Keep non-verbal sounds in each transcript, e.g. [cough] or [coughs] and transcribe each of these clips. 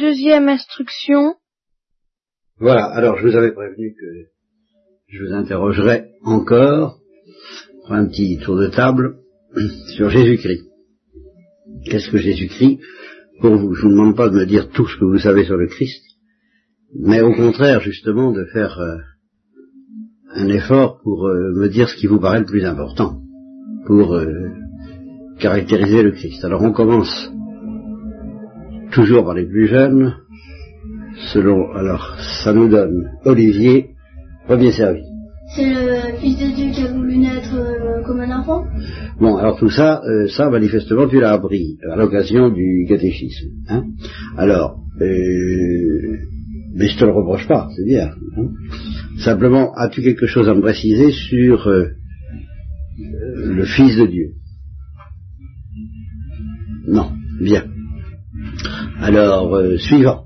Deuxième instruction. Voilà, alors je vous avais prévenu que je vous interrogerai encore pour un petit tour de table [clears throat] sur Jésus-Christ. Qu'est-ce que Jésus-Christ pour vous? Je ne vous demande pas de me dire tout ce que vous savez sur le Christ, mais au contraire justement de faire euh, un effort pour euh, me dire ce qui vous paraît le plus important, pour euh, caractériser le Christ. Alors on commence toujours par les plus jeunes, selon, alors ça nous donne Olivier, premier service. C'est le Fils de Dieu qui a voulu naître euh, comme un enfant? Bon, alors tout ça, euh, ça manifestement tu l'as appris à l'occasion du catéchisme. Hein alors, euh, mais je te le reproche pas, c'est bien. Hein Simplement, as-tu quelque chose à me préciser sur euh, le Fils de Dieu? Non, bien. Alors, euh, suivant.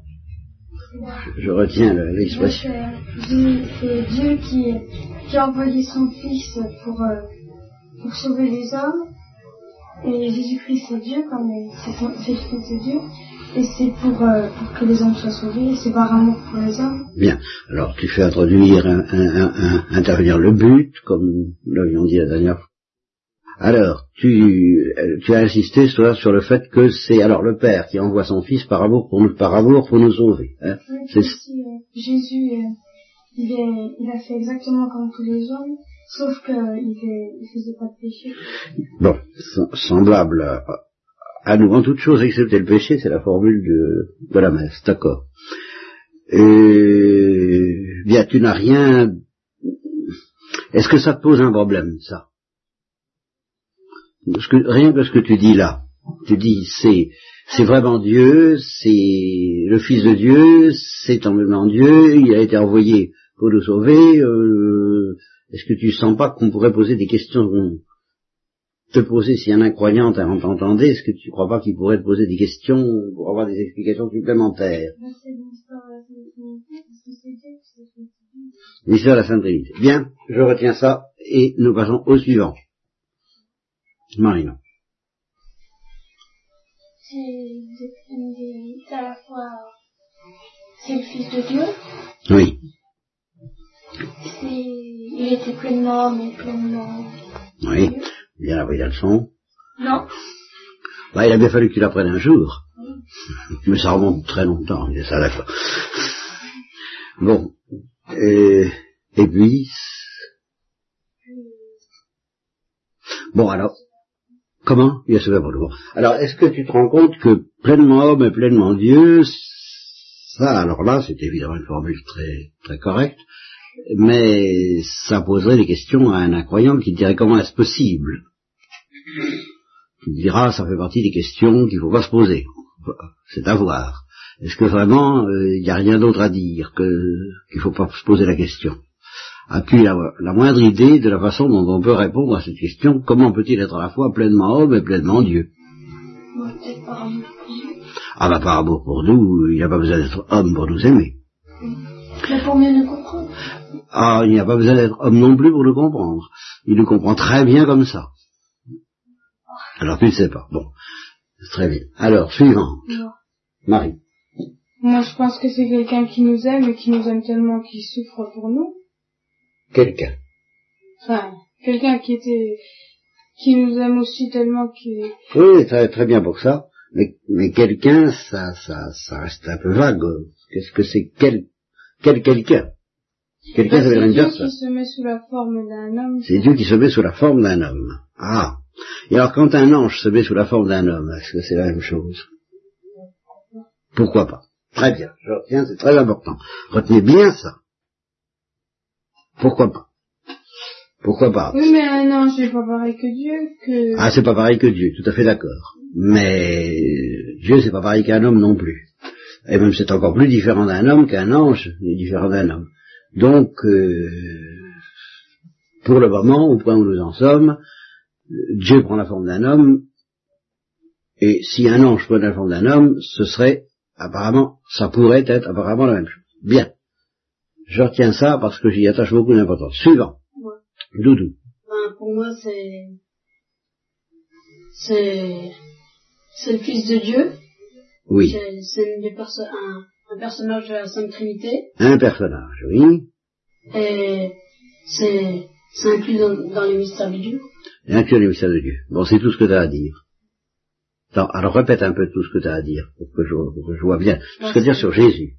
Je, retiens le- l'expression. C'est c'est Dieu qui, qui a envoyé son Fils pour, euh, pour sauver les hommes. Et Jésus-Christ c'est Dieu, comme c'est le Fils de Dieu. Et c'est pour, euh, pour que les hommes soient sauvés. Et c'est par amour pour les hommes. Bien. Alors, tu fais introduire, un, un- un- un- intervenir le but, comme nous l'avions dit la dernière fois. Alors, tu, euh, tu as insisté toi, sur le fait que c'est alors le Père qui envoie son Fils par amour pour nous, par amour pour nous sauver. hein. Oui, C'est- euh, Jésus, euh, il, est, il a fait exactement comme tous les hommes, sauf qu'il ne faisait pas de péché. Bon, sem- semblable à, à nous en toute chose excepté le péché, c'est la formule de, de la messe, d'accord. Et bien, tu n'as rien. Est-ce que ça te pose un problème, ça? Que, Rien que ce que tu dis là, tu dis c'est c'est vraiment Dieu, c'est le Fils de Dieu, c'est en même temps Dieu, il a été envoyé pour nous sauver. euh, Est-ce que tu sens pas qu'on pourrait poser des questions te poser, si un incroyant t'entendait, est-ce que tu crois pas qu'il pourrait te poser des questions pour avoir des explications supplémentaires? L'histoire de la Sainte Trinité. Bien, je retiens ça et nous passons au suivant. Marino. C'est à la fois, c'est le Fils de Dieu, Oui. c'est, il était pleinement homme et pleinement... Oui. Bien appris la leçon. Non, Bah, il a bien fallu que tu l'apprennes un jour. Mais ça remonte très longtemps, mais ça d'accord. Bon. Et, et puis? Bon alors. Comment Il y a ce verbe bon. Alors, est-ce que tu te rends compte que pleinement homme et pleinement Dieu, ça, alors là, c'est évidemment une formule très, très correcte, mais ça poserait des questions à un incroyant qui dirait comment est-ce possible me diras, ça fait partie des questions qu'il ne faut pas se poser. C'est à voir. Est-ce que vraiment il n'y a rien d'autre à dire que qu'il ne faut pas se poser la question? As-tu la, la moindre idée de la façon dont on peut répondre à cette question Comment peut-il être à la fois pleinement homme et pleinement Dieu? Ah bah par amour pour nous, il n'y a pas besoin d'être homme pour nous aimer. Mais pour mieux nous comprendre. Ah, il n'y a pas besoin d'être homme non plus pour le comprendre. Il nous comprend très bien comme ça. Alors tu ne sais pas. Bon, très bien. Alors, suivant. Non. Marie. Moi, je pense que c'est quelqu'un qui nous aime et qui nous aime tellement qu'il souffre pour nous. Quelqu'un. Enfin, quelqu'un qui était, qui nous aime aussi tellement qu'il, Oui, très, très bien pour ça. Mais, mais quelqu'un, ça, ça, ça reste un peu vague. Qu'est-ce que c'est quel, quel quelqu'un? Quelqu'un, ça veut dire c'est une Dieu qui se met sous la forme d'un homme. C'est Dieu qui se met sous la forme d'un homme. Ah. Et alors, quand un ange se met sous la forme d'un homme, est-ce que c'est la même chose? Pourquoi pas? Très bien. Je retiens, c'est très important. Retenez bien ça. Pourquoi pas? Pourquoi pas? Oui, mais un ange c'est pas pareil que Dieu, que... Ah, c'est pas pareil que Dieu, tout à fait d'accord. Mais Dieu, c'est pas pareil qu'un homme non plus. Et même c'est encore plus différent d'un homme qu'un ange est différent d'un homme. Donc, euh, pour le moment, au point où nous en sommes, Dieu prend la forme d'un homme, et si un ange prenait la forme d'un homme, ce serait apparemment, ça pourrait être apparemment la même chose. Bien. Je retiens ça parce que j'y attache beaucoup d'importance. Suivant. Ouais. Doudou. Ben, pour moi, c'est. C'est. C'est le Fils de Dieu. Oui. C'est perso- un, un personnage de la Sainte Trinité. Un personnage, oui. Et c'est c'est inclus dans, dans les mystères de Dieu. Inclus les mystères de Dieu. Bon, c'est tout ce que tu as à dire. Attends, alors répète un peu tout ce que tu as à dire, pour que je, pour que je vois bien. Ce que dire sur Jésus.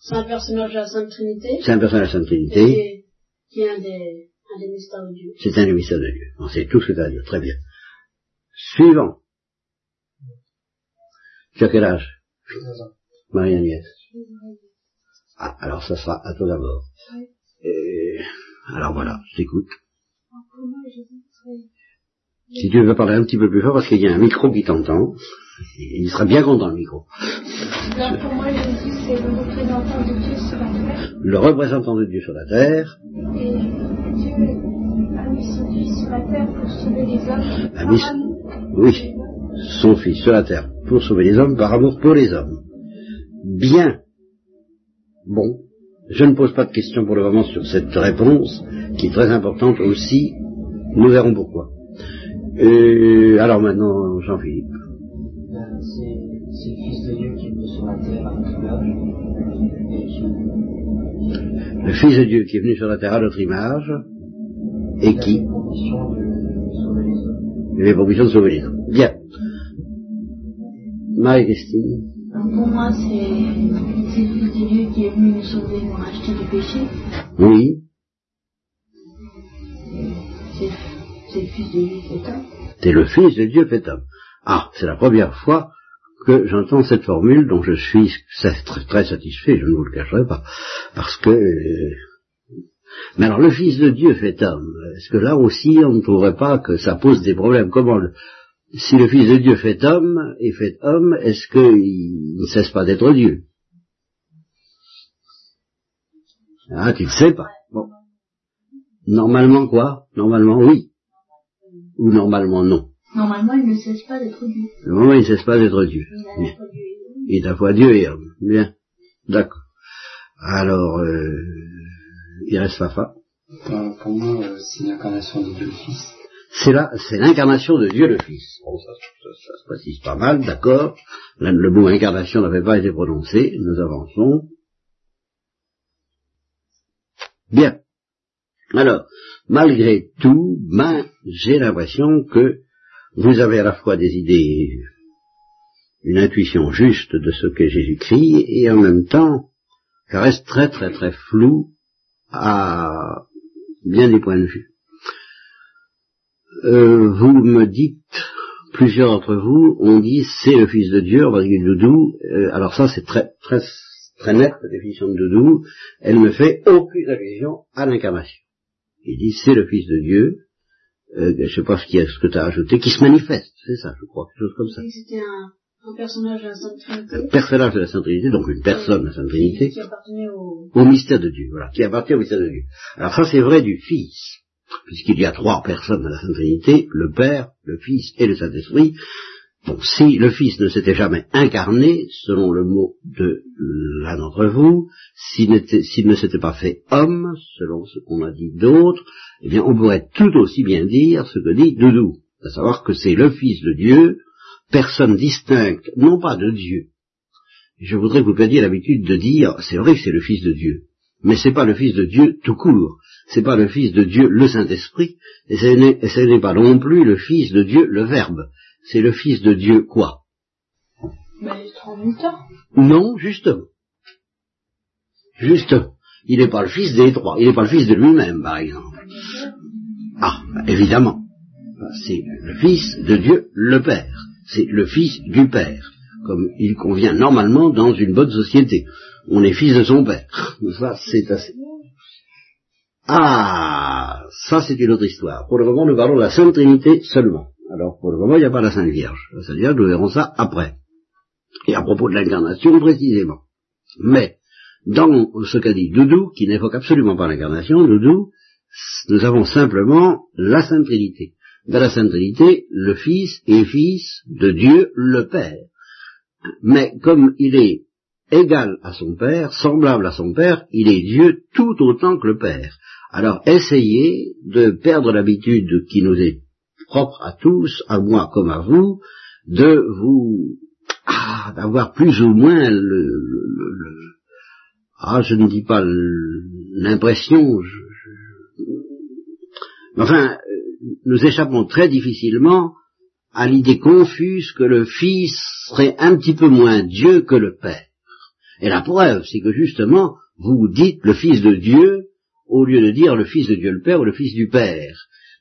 C'est un personnage de la Sainte Trinité. C'est un personnage de la Sainte Trinité. qui est, qui est un des, un des mystères de Dieu. C'est un des mystères de Dieu. Bon, c'est tout ce que tu as à dire. Très bien. Suivant. Tu as quel âge? Marie-Agnès. Ah, alors ça sera à toi d'abord. Et, alors voilà, je t'écoute. Si tu veux parler un petit peu plus fort, parce qu'il y a un micro qui t'entend, il sera bien content le micro. Pour moi, Jésus, c'est le représentant de Dieu sur la terre. Le représentant de Dieu sur la terre, Et Dieu a mis son Fils sur la terre pour sauver les hommes. A mis- oui, son Fils sur la terre pour sauver les hommes par amour pour les hommes. Bien. Bon, je ne pose pas de questions pour le moment sur cette réponse, qui est très importante aussi. Nous verrons pourquoi. Euh, alors maintenant, Jean-Philippe. C'est le Fils de Dieu qui est venu sur la terre à notre image et qui, Le Fils de Dieu qui est venu sur la terre à notre image, et qui a pour mission de sauver les hommes. avait pour mission de sauver les hommes. Bien. Marie-Christine. Pour moi, c'est le Fils de Dieu qui est venu nous sauver, nous racheter du péché. Oui. C'est le Fils de Dieu est homme. C'est le Fils de Dieu fait homme. Ah, c'est la première fois que j'entends cette formule dont je suis très satisfait, je ne vous le cacherai pas. Parce que... euh, Mais alors, le Fils de Dieu fait homme, est-ce que là aussi on ne trouverait pas que ça pose des problèmes? Comment le... Si le Fils de Dieu fait homme et fait homme, est-ce qu'il ne cesse pas d'être Dieu? Ah, tu ne sais pas. Bon. Normalement quoi? Normalement oui. Ou normalement non. Normalement, il ne cesse pas d'être Dieu. Où il ne cesse pas d'être Dieu. Il est à la fois Dieu et homme. Bien. D'accord. Alors, euh, il reste Fafa. Ben, pour moi, euh, c'est l'incarnation de Dieu le Fils. C'est là, c'est l'incarnation de Dieu le Fils. Bon, ça, ça, ça se précise pas mal, d'accord. Le mot incarnation n'avait pas été prononcé. Nous avançons. Bien. Alors, malgré tout, ben, j'ai l'impression que vous avez à la fois des idées, une intuition juste de ce qu'est Jésus-Christ, et en même temps, ça reste très très très flou à bien des points de vue. Euh, vous me dites, plusieurs d'entre vous ont dit c'est le Fils de Dieu, va dire Doudou. Euh, alors ça c'est très très très net la définition de Doudou. Elle ne fait aucune allusion à l'incarnation. Il dit c'est le Fils de Dieu. Euh, je sais pas ce, ce que tu as ajouté, qui se manifeste, c'est ça, je crois, quelque chose comme ça. C'était un, un personnage de la Sainte Trinité. Personnage de la Sainte Trinité, donc une personne de la Sainte Trinité, Qui appartenait au, au mystère de Dieu, voilà, qui appartient au mystère de Dieu. Alors ça c'est vrai du Fils, puisqu'il y a trois personnes dans la Sainte Trinité, le Père, le Fils et le Saint-Esprit. Bon, si le Fils ne s'était jamais incarné, selon le mot de l'un d'entre vous, s'il ne s'était pas fait homme, selon ce qu'on a dit d'autres, eh bien on pourrait tout aussi bien dire ce que dit Doudou, à savoir que c'est le Fils de Dieu, personne distincte, non pas de Dieu, je voudrais que vous perdiez l'habitude de dire, c'est vrai que c'est le Fils de Dieu, mais c'est pas le Fils de Dieu tout court, c'est pas le Fils de Dieu le Saint-Esprit, et ce n'est pas non plus le Fils de Dieu le Verbe, c'est le Fils de Dieu quoi? Même temps. Non, justement. Justement. Il n'est pas le Fils des trois, il n'est pas le Fils de lui-même, par exemple. Ah, évidemment. C'est le Fils de Dieu le Père. C'est le Fils du Père, comme il convient normalement dans une bonne société. On est fils de son Père. [laughs] Ça, c'est assez. Ah, ça c'est une autre histoire. Pour le moment, nous parlons de la Sainte Trinité seulement. Alors, pour le moment, il n'y a pas la Sainte Vierge. La Sainte Vierge, nous verrons ça après. Et à propos de l'incarnation, précisément. Mais, dans ce qu'a dit Doudou, qui n'évoque absolument pas l'incarnation, Doudou, nous avons simplement la Sainte Trinité. Dans la Sainte Trinité, le Fils est Fils de Dieu le Père. Mais comme il est égal à son Père, semblable à son Père, il est Dieu tout autant que le Père. Alors essayez de perdre l'habitude qui nous est propre à tous, à moi comme à vous, de vous ah, d'avoir plus ou moins le, le, le, ah, je ne dis pas l'impression, enfin, nous échappons très difficilement à l'idée confuse que le Fils serait un petit peu moins Dieu que le Père. Et la preuve, c'est que justement, vous dites le Fils de Dieu au lieu de dire le Fils de Dieu le Père ou le Fils du Père.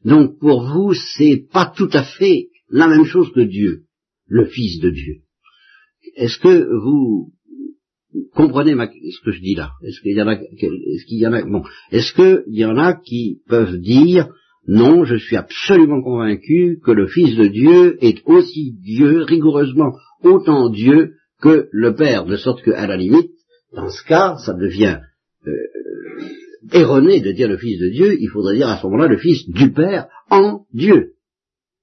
Donc pour vous, c'est pas tout à fait la même chose que Dieu, le Fils de Dieu. Est-ce que vous comprenez ce que je dis là? Est-ce qu'il y en a, est-ce qu'il y en a, bon, est-ce qu'il y en a qui peuvent dire non, je suis absolument convaincu que le Fils de Dieu est aussi Dieu, rigoureusement autant Dieu que le Père, de sorte qu'à la limite, dans ce cas, ça devient euh, erroné de dire le Fils de Dieu, il faudrait dire à ce moment-là le Fils du Père en Dieu.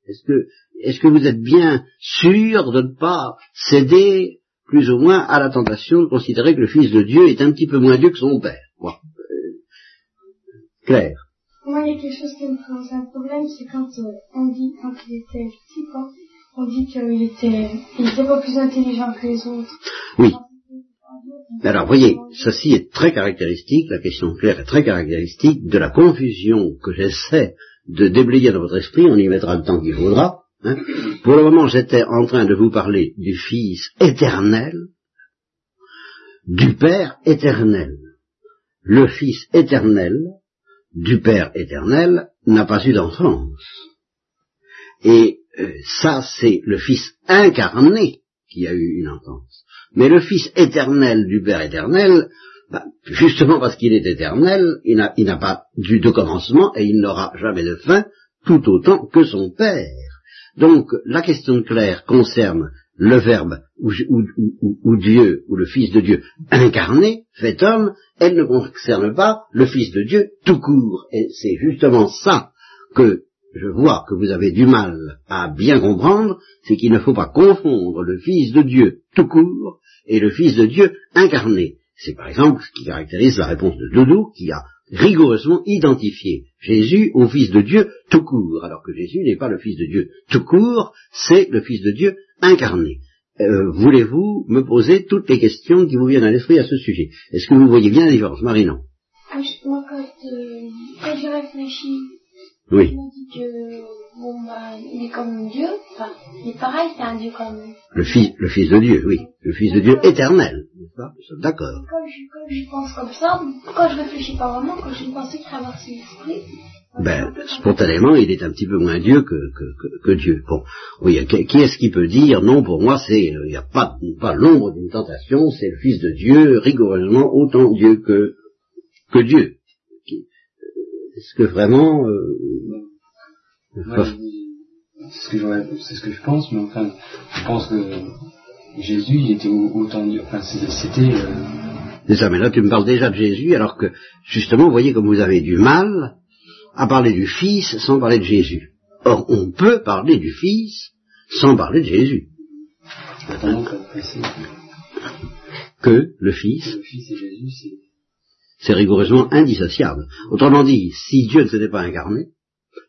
Est-ce que, est-ce que vous êtes bien sûr de ne pas céder plus ou moins à la tentation de considérer que le Fils de Dieu est un petit peu moins Dieu que son Père? Euh, clair. Moi, il y a quelque chose qui me pose un problème, c'est quand euh, on dit, quand il était petit, quoi, on dit qu'il était, il était pas plus intelligent que les autres. Oui. Alors, voyez, ceci est très caractéristique, la question claire est très caractéristique de la confusion que j'essaie de déblayer dans votre esprit, on y mettra le temps qu'il faudra. Hein. Pour le moment, j'étais en train de vous parler du Fils éternel, du Père éternel. Le Fils éternel, du Père éternel, n'a pas eu d'enfance. Et euh, ça, c'est le Fils incarné qui a eu une enfance. Mais le Fils éternel du Père éternel, bah, justement parce qu'il est éternel, il n'a pas eu de commencement et il n'aura jamais de fin, tout autant que son Père. Donc la question claire concerne le Verbe ou, Dieu ou le Fils de Dieu incarné, fait homme, elle ne concerne pas le Fils de Dieu tout court. Et c'est justement ça que je vois que vous avez du mal à bien comprendre, c'est qu'il ne faut pas confondre le Fils de Dieu tout court et le Fils de Dieu incarné. C'est par exemple ce qui caractérise la réponse de Doudou, qui a rigoureusement identifié Jésus au Fils de Dieu tout court, alors que Jésus n'est pas le Fils de Dieu tout court, c'est le Fils de Dieu incarné. Euh, voulez-vous me poser toutes les questions qui vous viennent à l'esprit à ce sujet? Est-ce que vous voyez bien la différence, Marinon Moi, quand, euh, quand je réfléchis oui. Que, bon, bah, il est comme Dieu, enfin, il est pareil, c'est un Dieu comme... Le fils, le fils de Dieu, oui. Le fils de Dieu éternel, n'est-ce pas? D'accord. Quand je, quand je pense comme ça, quand je réfléchis pas vraiment, quand j'ai une pensée qui traverse l'esprit, ben, spontanément, il est un petit peu moins Dieu que, que, que, que Dieu. Bon, oui, qui est-ce qui peut dire? Non pour moi, c'est il n'y a pas, pas l'ombre d'une tentation, c'est le Fils de Dieu, rigoureusement autant Dieu que que Dieu. Est-ce que vraiment euh, c'est ce que je, c'est ce que je pense, mais enfin, je pense que Jésus, il était autant, enfin, c'était. Euh... C'est ça, mais là, tu me parles déjà de Jésus, alors que justement, vous voyez comme vous avez du mal à parler du Fils sans parler de Jésus. Or, on peut parler du Fils sans parler de Jésus. Que le Fils. Le Fils et Jésus, c'est. C'est rigoureusement indissociable. Autrement dit, si Dieu ne s'était pas incarné,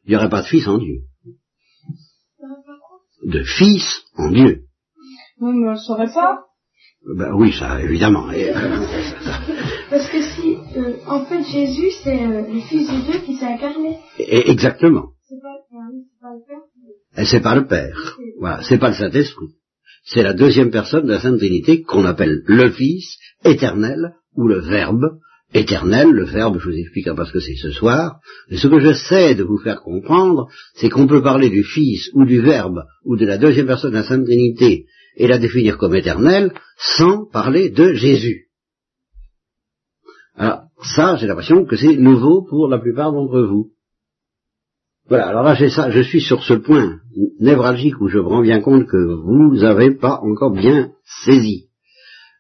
il n'y aurait pas de Fils en Dieu. De Fils en Dieu. Oui, mais on ne saurait pas. Ben oui, ça, évidemment. Parce que si, euh, en fait, Jésus, c'est euh, le Fils de Dieu qui s'est incarné. Et, exactement. C'est pas, pas, le Père. C'est pas le Père. Voilà, c'est pas le Saint-Esprit. C'est la deuxième personne de la Sainte Trinité qu'on appelle le Fils éternel ou le Verbe éternel, le verbe, je vous expliquerai pas ce que c'est ce soir, mais ce que j'essaie de vous faire comprendre, c'est qu'on peut parler du Fils ou du Verbe ou de la deuxième personne de la Sainte Trinité et la définir comme éternelle sans parler de Jésus. Alors, ça, j'ai l'impression que c'est nouveau pour la plupart d'entre vous. Voilà, alors là, j'ai ça, je suis sur ce point névralgique où je me rends bien compte que vous n'avez pas encore bien saisi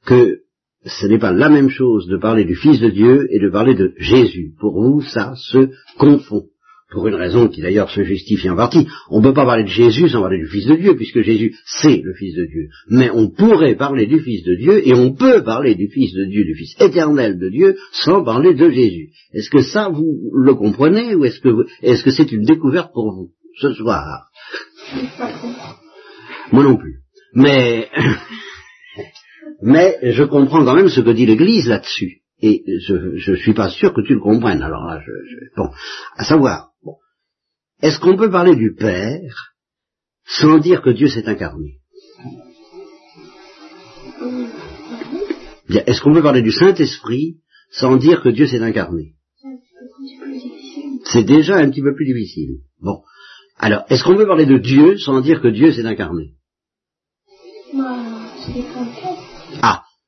que ce n'est pas la même chose de parler du Fils de Dieu et de parler de Jésus. Pour vous, ça se confond. Pour une raison qui d'ailleurs se justifie en partie. On ne peut pas parler de Jésus sans parler du Fils de Dieu, puisque Jésus, c'est le Fils de Dieu. Mais on pourrait parler du Fils de Dieu, et on peut parler du Fils de Dieu, du Fils éternel de Dieu, sans parler de Jésus. Est-ce que ça, vous le comprenez, ou est-ce que est-ce que c'est une découverte pour vous, ce soir? Moi non plus. Mais, [laughs] mais je comprends quand même ce que dit l'Église là-dessus. Et je ne suis pas sûr que tu le comprennes. Alors là, je, bon, à savoir, est-ce qu'on peut parler du Père sans dire que Dieu s'est incarné? Est-ce qu'on peut parler du Saint-Esprit sans dire que Dieu s'est incarné? C'est déjà un petit peu plus difficile. Bon. Alors, est-ce qu'on peut parler de Dieu sans dire que Dieu s'est incarné?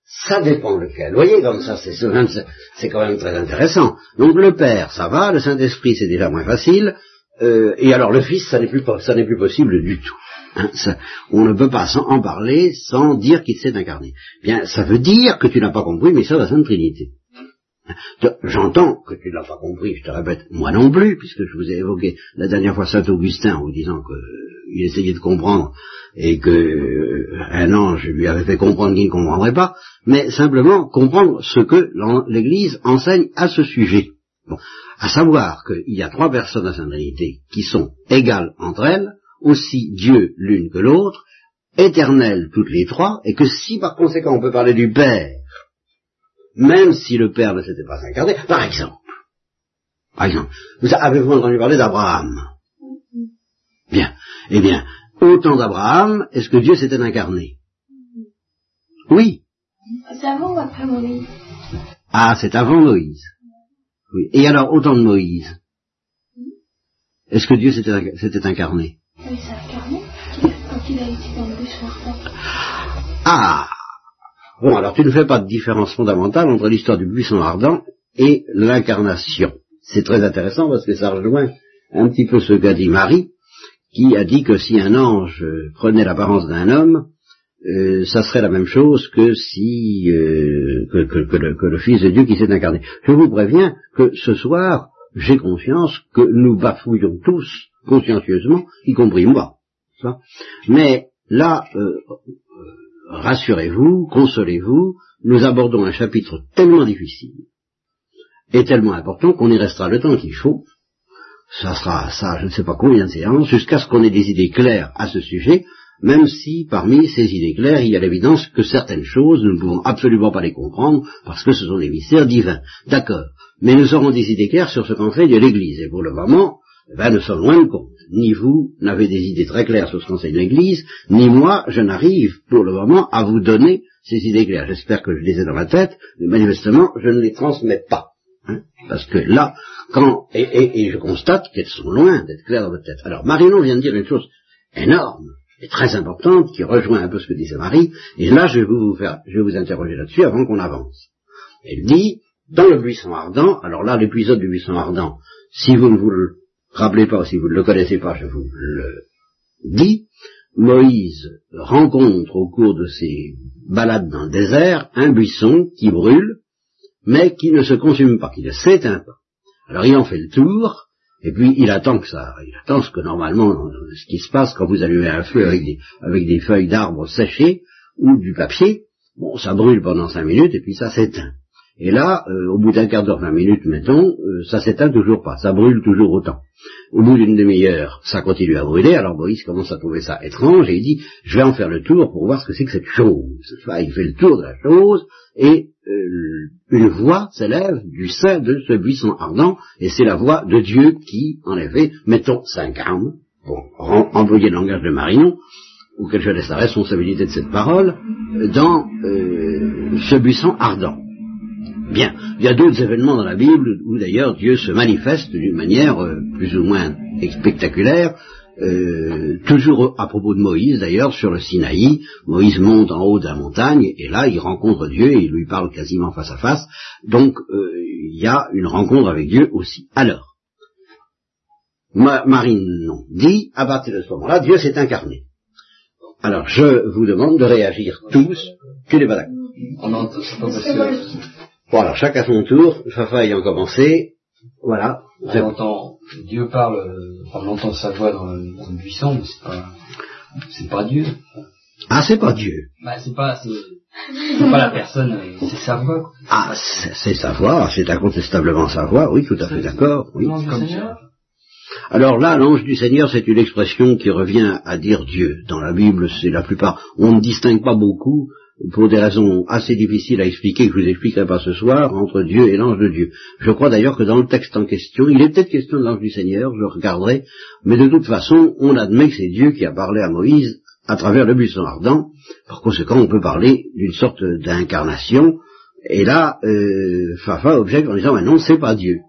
Ça dépend lequel. Vous voyez comme ça, c'est quand même très intéressant. Donc le Père, ça va, le Saint-Esprit, c'est déjà moins facile, euh, et alors le Fils, ça n'est plus, possible du tout. Hein, on ne peut pas en parler sans dire qu'il s'est incarné. Bien, ça veut dire que tu n'as pas compris, mais ça, la Sainte Trinité. J'entends que tu ne l'as pas compris, je te répète, moi non plus, puisque je vous ai évoqué la dernière fois Saint Augustin en vous disant qu'il essayait de comprendre et que euh, un ange lui avait fait comprendre qu'il ne comprendrait pas, mais simplement comprendre ce que l'Église enseigne à ce sujet. Bon, à savoir qu'il y a trois personnes à Sainte Trinité qui sont égales entre elles, aussi Dieu l'une que l'autre, éternelles toutes les trois, et que si par conséquent on peut parler du Père, même si le Père ne s'était pas incarné, par exemple, par exemple, vous avez-vous entendu parler d'Abraham. Bien. Eh bien, au temps d'Abraham, est-ce que Dieu s'était incarné? Oui. C'est avant ou après Moïse? Ah, c'est avant Moïse. Oui. Et alors, au temps de Moïse, est-ce que Dieu s'était incarné? Oui, s'est incarné. Quand il a été dans le buisson Ah Bon, alors tu ne fais pas de différence fondamentale entre l'histoire du buisson ardent et l'incarnation. C'est très intéressant parce que ça rejoint un petit peu ce qu'a dit Marie, qui a dit que si un ange prenait l'apparence d'un homme, euh, ça serait la même chose que si euh, que, le, Fils de Dieu qui s'est incarné. Je vous préviens que ce soir, j'ai conscience que nous bafouillons tous consciencieusement, y compris moi. Mais là, euh, rassurez-vous, consolez-vous, nous abordons un chapitre tellement difficile et tellement important qu'on y restera le temps qu'il faut. Ça sera ça, je ne sais pas combien de séances, jusqu'à ce qu'on ait des idées claires à ce sujet, même si parmi ces idées claires, il y a l'évidence que certaines choses, nous ne pouvons absolument pas les comprendre, parce que ce sont des mystères divins. D'accord. Mais nous aurons des idées claires sur ce qu'en fait de l'Église. Et pour le moment, ben, nous sommes loin de compte. Ni vous n'avez des idées très claires sur ce qu'enseigne l'Église, ni moi, je n'arrive pour le moment à vous donner ces idées claires. J'espère que je les ai dans la tête, mais manifestement, je ne les transmets pas. Hein. parce que là, quand et, je constate qu'elles sont loin d'être claires dans votre tête. Alors, Marinon vient de dire une chose énorme et très importante qui rejoint un peu ce que disait Marie, et là, je vais vous faire, je vais vous interroger là-dessus avant qu'on avance. Elle dit, dans le buisson ardent, alors là, l'épisode du buisson ardent, si vous ne vous rappelez pas, si vous ne le connaissez pas, je vous le dis, Moïse rencontre au cours de ses balades dans le désert un buisson qui brûle, mais qui ne se consume pas, qui ne s'éteint pas. Alors il en fait le tour, et puis il attend que ça, il attend ce que normalement, ce qui se passe quand vous allumez un feu avec des, feuilles d'arbres séchées ou du papier, bon, ça brûle pendant cinq minutes et puis ça s'éteint. Et là, euh, au bout d'un quart d'heure, vingt minutes, mettons, euh, ça s'éteint toujours pas, ça brûle toujours autant. Au bout d'une demi-heure, ça continue à brûler, alors Moïse commence à trouver ça étrange, et il dit, je vais en faire le tour pour voir ce que c'est que cette chose. il fait le tour de la chose, et euh, une voix s'élève du sein de ce buisson ardent, et c'est la voix de Dieu qui, en effet, mettons, s'incarne, pour employer le langage de Marion, auquel je laisse la responsabilité de cette parole, dans ce buisson ardent. Bien, il y a d'autres événements dans la Bible où d'ailleurs Dieu se manifeste d'une manière euh, plus ou moins spectaculaire, euh, toujours à propos de Moïse d'ailleurs, sur le Sinaï, Moïse monte en haut de la montagne et là il rencontre Dieu et il lui parle quasiment face à face, donc euh, il y a une rencontre avec Dieu aussi. Alors, Marine non, dit, à partir de ce moment-là, Dieu s'est incarné. Alors je vous demande de réagir tous, tu n'es pas d'accord. Bon, alors chacun à son tour, Fafa ayant commencé, voilà. On entend, Dieu parle, on entend sa voix dans le, dans le buisson, mais c'est pas, c'est pas Dieu. Ah, c'est pas Dieu. Bah, c'est pas, c'est, pas la personne, c'est sa voix. Quoi. Ah, c'est sa voix, c'est incontestablement sa voix, oui, tout à fait d'accord, oui. Comme ça. Alors là, l'ange du Seigneur, c'est une expression qui revient à dire Dieu. Dans la Bible, c'est la plupart. On ne distingue pas beaucoup, pour des raisons assez difficiles à expliquer, que je vous expliquerai pas ce soir, entre Dieu et l'ange de Dieu. Je crois d'ailleurs que dans le texte en question, il est peut-être question de l'ange du Seigneur, je regarderai, mais de toute façon, on admet que c'est Dieu qui a parlé à Moïse à travers le buisson ardent. Par conséquent, on peut parler d'une sorte d'incarnation. Et là, euh, Fafa objecte en disant, mais non, c'est pas Dieu.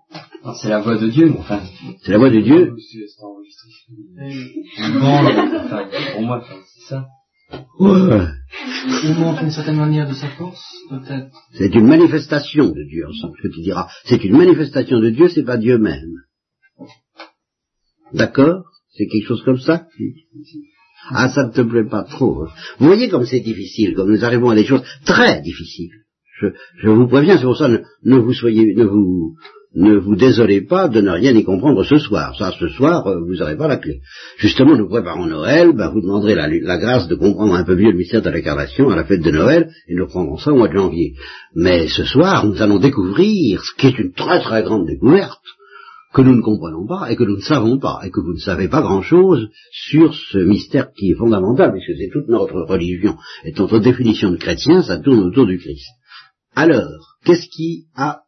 C'est la voix de Dieu, mais enfin. C'est la voix de Dieu. Enfin, pour moi, enfin, c'est ça. Ouais. Il montre une certaine manière de sa force, peut-être. C'est une manifestation de Dieu, ensemble, ce que tu diras. C'est une manifestation de Dieu, c'est pas Dieu même. D'accord? C'est quelque chose comme ça? Ah, ça ne te plaît pas trop. hein. Vous voyez comme c'est difficile, comme nous arrivons à des choses très difficiles. Je, je vous préviens, c'est pour ça, ne, ne vous soyez, ne vous, ne vous désolez pas de ne rien y comprendre ce soir. Ça, ce soir, euh, vous n'aurez pas la clé. Justement, nous préparons Noël, ben, vous demanderez la, la grâce de comprendre un peu mieux le mystère de l'incarnation à la fête de Noël, et nous prendrons ça au mois de janvier. Mais ce soir, nous allons découvrir ce qui est une très très grande découverte, que nous ne comprenons pas et que nous ne savons pas, et que vous ne savez pas grand-chose sur ce mystère qui est fondamental, puisque c'est toute notre religion et notre définition de chrétien, ça tourne autour du Christ. Alors, qu'est-ce qui a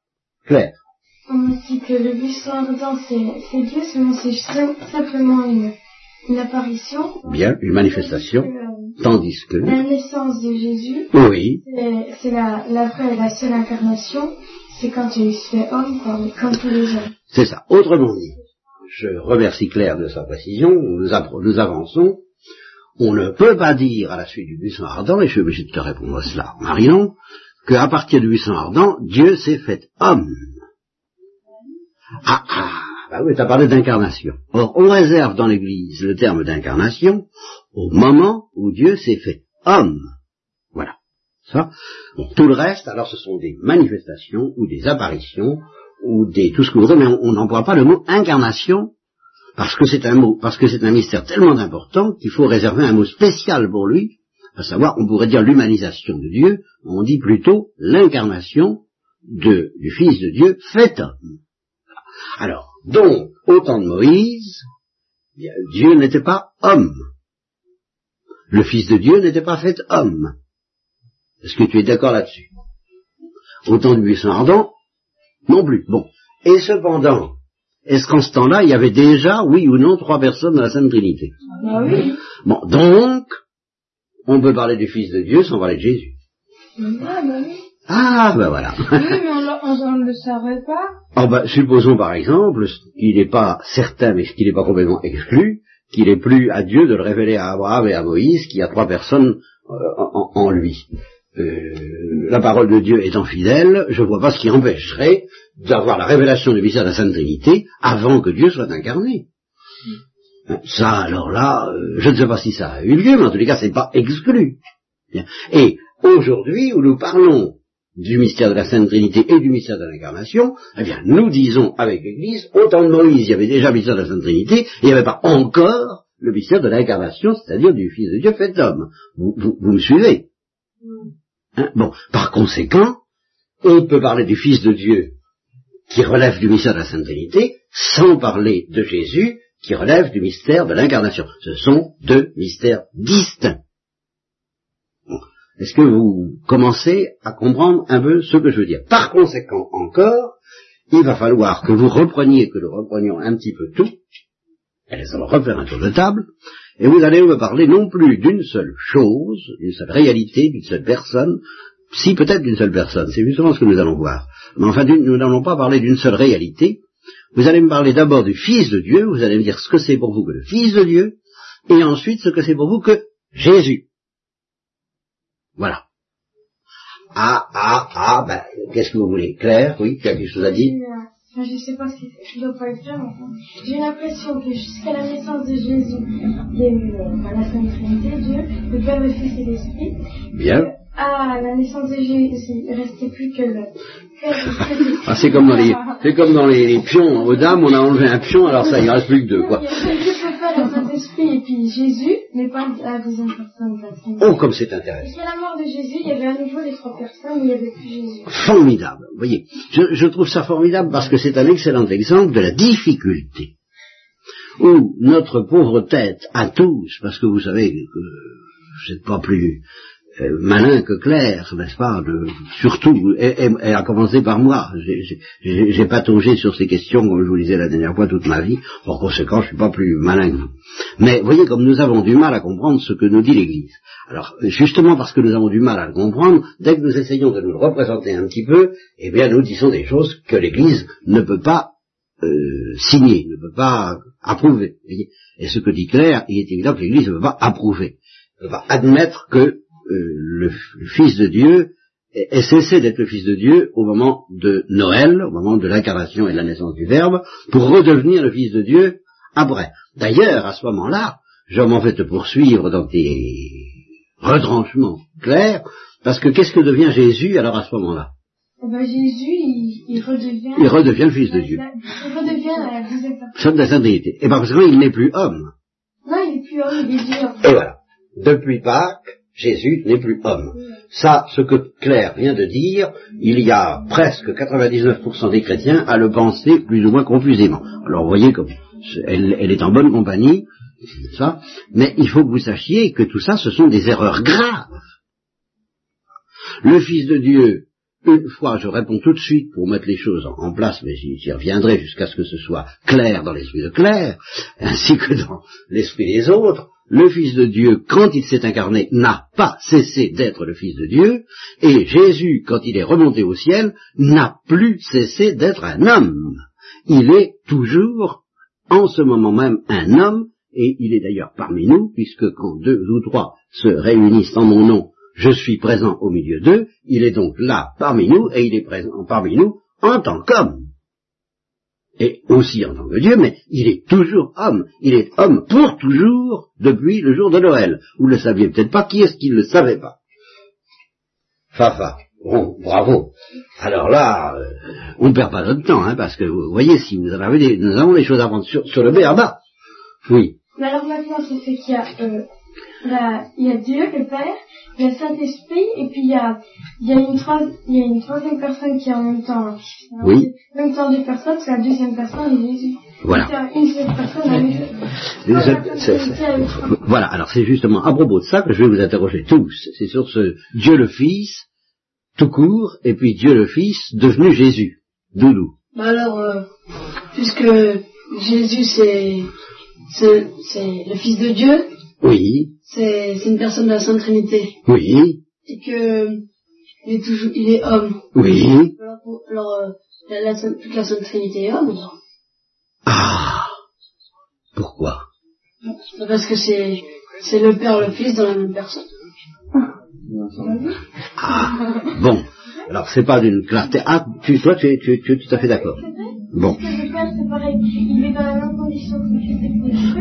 clair? On me dit que le buisson ardent, c'est Dieu, sinon c'est sim- simplement une, une apparition. Bien, une manifestation, Euh, tandis que... la naissance de Jésus, Oui, c'est la, la vraie et la seule incarnation. C'est quand il se fait homme, comme, comme tous les hommes. c'est ça. Autrement dit, je remercie Claire de sa précision, nous avançons. On ne peut pas dire à la suite du buisson ardent, et je suis obligé de te répondre à cela, Marion, qu'à partir du buisson ardent, Dieu s'est fait homme. Ah, ah, bah oui, tu as parlé d'incarnation. Or, on réserve dans l'Église le terme d'incarnation au moment où Dieu s'est fait homme. Voilà. Ça. Tout le reste, alors, ce sont des manifestations ou des apparitions ou des tout ce que vous voudrez, mais on n'emploie pas le mot incarnation parce que c'est un mot, parce que c'est un mystère tellement important qu'il faut réserver un mot spécial pour lui, à savoir, on pourrait dire l'humanisation de Dieu, on dit plutôt l'incarnation du Fils de Dieu fait homme. Alors, donc, au temps de Moïse, Dieu n'était pas homme. Le Fils de Dieu n'était pas fait homme. Est-ce que tu es d'accord là-dessus? Au temps du buisson ardent, non plus. Bon. Et cependant, est-ce qu'en ce temps-là, il y avait déjà, oui ou non, trois personnes dans la Sainte Trinité? Bah oui. Bon, donc, on peut parler du Fils de Dieu sans parler de Jésus. Ah bah oui. Ah, ben voilà. Oui, mais on, l'a- on, on ne le savait pas. Oh ben, supposons par exemple qu'il n'est pas certain, mais qu'il n'est pas complètement exclu, qu'il est plus à Dieu de le révéler à Abraham et à Moïse qu'il y a trois personnes euh, en, en lui. Euh, la parole de Dieu étant fidèle, je ne vois pas ce qui empêcherait d'avoir la révélation du mystère de la Sainte Trinité avant que Dieu soit incarné. Hein, Ça, alors là, euh, je ne sais pas si ça a eu lieu, mais en tous les cas, c'est pas exclu. Et aujourd'hui, où nous parlons du mystère de la Sainte Trinité et du mystère de l'incarnation, eh bien, nous disons avec l'Église, au temps de Moïse, il y avait déjà le mystère de la Sainte Trinité, et il n'y avait pas encore le mystère de l'incarnation, c'est-à-dire du Fils de Dieu fait homme. Vous, vous- vous me suivez Hein? Bon, par conséquent, on peut parler du Fils de Dieu qui relève du mystère de la Sainte Trinité, sans parler de Jésus qui relève du mystère de l'incarnation. Ce sont deux mystères distincts. Est-ce que vous commencez à comprendre un peu ce que je veux dire? Par conséquent, encore, il va falloir que vous repreniez, que nous reprenions un petit peu tout, et nous allons refaire un tour de table, et vous allez me parler non plus d'une seule chose, d'une seule réalité, d'une seule personne, si peut-être d'une seule personne, c'est justement ce que nous allons voir. Mais enfin, nous n'allons pas parler d'une seule réalité. Vous allez me parler d'abord du Fils de Dieu, vous allez me dire ce que c'est pour vous que le Fils de Dieu, et ensuite ce que c'est pour vous que Jésus. Voilà. Ah, ah, ah, ben, qu'est-ce que vous voulez Claire, oui, tu as quelque chose à dire Euh, je sais pas si je dois pas mais enfin, j'ai l'impression que jusqu'à la naissance de Jésus, il y a eu la Sainte Trinité, Dieu, le Père, le Fils et l'Esprit. Bien. À la naissance de Jésus, il restait plus que le que, que- Ah, c'est comme dans les, c'est comme dans les, les pions aux dames, on a enlevé un pion, alors ça, il ne reste plus que deux, quoi. Le Saint-Esprit et puis Jésus, mais pas la deuxième personne de la Trinité. Oh, comme c'est intéressant. Jusqu'à la mort de Jésus, il y avait à nouveau les trois personnes, mais il n'y avait plus Jésus. Formidable. Vous voyez, je, je trouve ça formidable parce que c'est un excellent exemple de la difficulté où notre pauvre tête à tous, parce que vous savez que vous n'êtes pas plus euh, malin que clair, n'est-ce pas, surtout, et, à commencer par moi. J'ai- pataugé sur ces questions, comme je vous disais la dernière fois, toute ma vie. Par conséquent, je suis pas plus malin que vous. Mais voyez comme nous avons du mal à comprendre ce que nous dit l'Église. Alors, justement parce que nous avons du mal à le comprendre, dès que nous essayons de nous le représenter un petit peu, eh bien, nous disons des choses que l'Église ne peut pas euh, signer, ne peut pas approuver. Et ce que dit Claire, il est évident que l'Église ne peut pas approuver, ne peut admettre que le, le Fils de Dieu ait cessé d'être le Fils de Dieu au moment de Noël, au moment de l'incarnation et de la naissance du Verbe, pour redevenir le Fils de Dieu après. D'ailleurs, à ce moment-là, je m'en vais te poursuivre dans tes retranchements clairs, parce que qu'est-ce que devient Jésus alors à ce moment-là? Eh ben, Jésus, il, il redevient... Il redevient le Fils de Dieu. Il redevient la de la sainteté. Et par conséquent, il n'est plus homme. Non, il est plus homme, il est Dieu. Et voilà. Depuis Pâques, Jésus n'est plus homme. Ça, ce que Claire vient de dire, il y a presque 99% des chrétiens à le penser plus ou moins confusément. Alors vous voyez comme elle, est en bonne compagnie, ça, mais il faut que vous sachiez que tout ça, ce sont des erreurs graves. Le Fils de Dieu, une fois, je réponds tout de suite pour mettre les choses en, place, mais j'y reviendrai jusqu'à ce que ce soit clair dans l'esprit de Claire, ainsi que dans l'esprit des autres, le Fils de Dieu, quand il s'est incarné, n'a pas cessé d'être le Fils de Dieu, et Jésus, quand il est remonté au ciel, n'a plus cessé d'être un homme. Il est toujours, en ce moment même, un homme, et il est d'ailleurs parmi nous, puisque quand deux ou trois se réunissent en mon nom, je suis présent au milieu d'eux, il est donc là parmi nous, et il est présent parmi nous en tant qu'homme. Et aussi en tant que Dieu, mais il est toujours homme. Il est homme pour toujours depuis le jour de Noël. Vous ne le saviez peut-être pas, qui est-ce qui ne le savait pas? Fafa. Bon, bravo. Alors là, euh, on ne perd pas notre temps, hein, parce que vous voyez, si vous en avez des, nous avons des choses à prendre sur, le béaba. Oui. Mais alors maintenant, fait qu'il y a, euh, il y a Dieu, le Père, il y a le Saint-Esprit, et puis il y a, il y a une troisième, il y a une troisième personne qui est en même temps. Oui. En même temps deux personnes, c'est la deuxième personne, Jésus. Voilà. Voilà, alors c'est justement à propos de ça que je vais vous interroger tous. C'est sur ce Dieu le Fils, tout court, et puis Dieu le Fils devenu Jésus. Doudou. Bah alors, euh, puisque Jésus c'est c'est c'est le Fils de Dieu, Oui, c'est une personne de la Sainte Trinité oui, et que il est toujours il est homme. oui. Alors, pour- alors, euh, la, toute la Sainte Trinité est homme. alors. Ah Pourquoi? Parce que c'est c'est le Père et le Fils dans la même personne. Ah Bon, alors c'est pas d'une clarté. Ah, tu, toi tu es, tu, es- tu es tout à fait d'accord. Bon.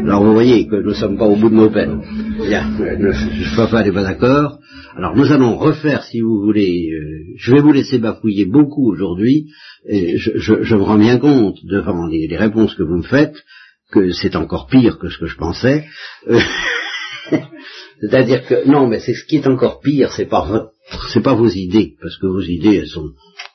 Alors vous voyez que nous ne sommes pas au bout de nos peines. Bien, le papa n'est pas d'accord. Alors nous allons refaire, si vous voulez, euh, je vais vous laisser bafouiller beaucoup aujourd'hui. et Je, je- je me rends bien compte, devant les, les réponses que vous me faites, que c'est encore pire que ce que je pensais. Euh, [laughs] C'est-à-dire que non, mais c'est ce qui est encore pire, c'est pas votre, c'est pas vos idées, parce que vos idées elles sont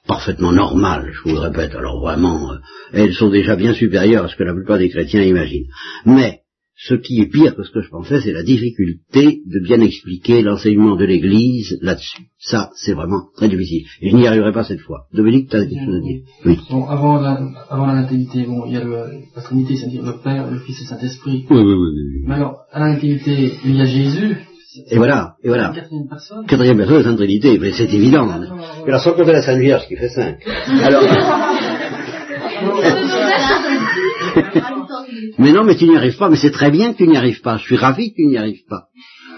parfaitement normales, je vous le répète. Alors vraiment, euh, elles sont déjà bien supérieures à ce que la plupart des chrétiens imaginent. Mais ce qui est pire que ce que je pensais, c'est la difficulté de bien expliquer l'enseignement de l'Église là-dessus. Ça, c'est vraiment très difficile. Et je n'y arriverai pas cette fois. Dominique, tu as quelque chose à dire? Oui. Bon, avant la, avant la natalité, bon, il y a le, la Trinité, c'est-à-dire le Père, le Fils et le Saint-Esprit. Oui, oui, oui, oui. Mais alors, à la nativité, il y a Jésus. Et voilà, et La voilà. quatrième personne. Quatrième personne, la Sainte Trinité, mais c'est évident. Et alors, sans compter la Sainte Vierge qui fait cinq. [laughs] Alors... [laughs] mais non, mais tu n'y arrives pas, mais c'est très bien que tu n'y arrives pas. Je suis ravi que tu n'y arrives pas.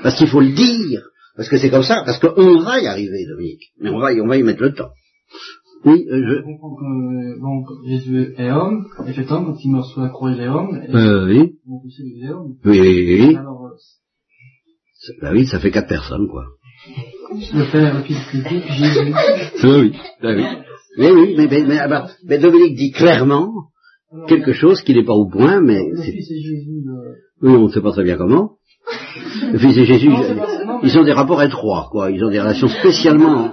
Parce qu'il faut le dire. Parce que c'est comme ça, parce qu'on va y arriver, Dominique. Mais on va y, on va y mettre le temps. Oui, euh, Je comprends que donc, Jésus est homme, et cet homme, quand il meurt sur la croix, il est homme, et. Euh, oui. donc il est homme. Oui, oui, oui. Alors, Bah oui, ça fait quatre personnes, quoi. le Père, le Fils, le Jésus. [laughs] Oui, ah oui. Mais oui, mais, mais, mais, ah mais Dominique dit clairement quelque chose qui n'est pas au point, mais Le Fils et Jésus, oui, on ne sait pas très bien comment. Le Fils et Jésus, ils ont des rapports étroits, quoi. Ils ont des relations spécialement.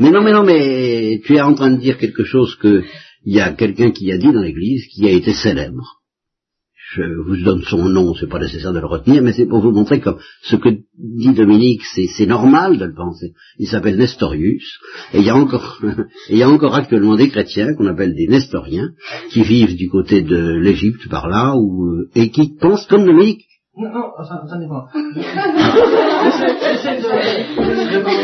Mais non, mais non, mais tu es en train de dire quelque chose que il y a quelqu'un qui a dit dans l'Église qui a été célèbre. Je vous donne son nom, c'est pas nécessaire de le retenir, mais c'est pour vous montrer comme ce que dit Dominique, c'est normal de le penser. Il s'appelle Nestorius, et il y a encore, [laughs] il y a encore actuellement des chrétiens qu'on appelle des Nestoriens, qui vivent du côté de l'Égypte par là, ou, et qui pensent comme Dominique. Non, non. [laughs] J'essaie de, de, comment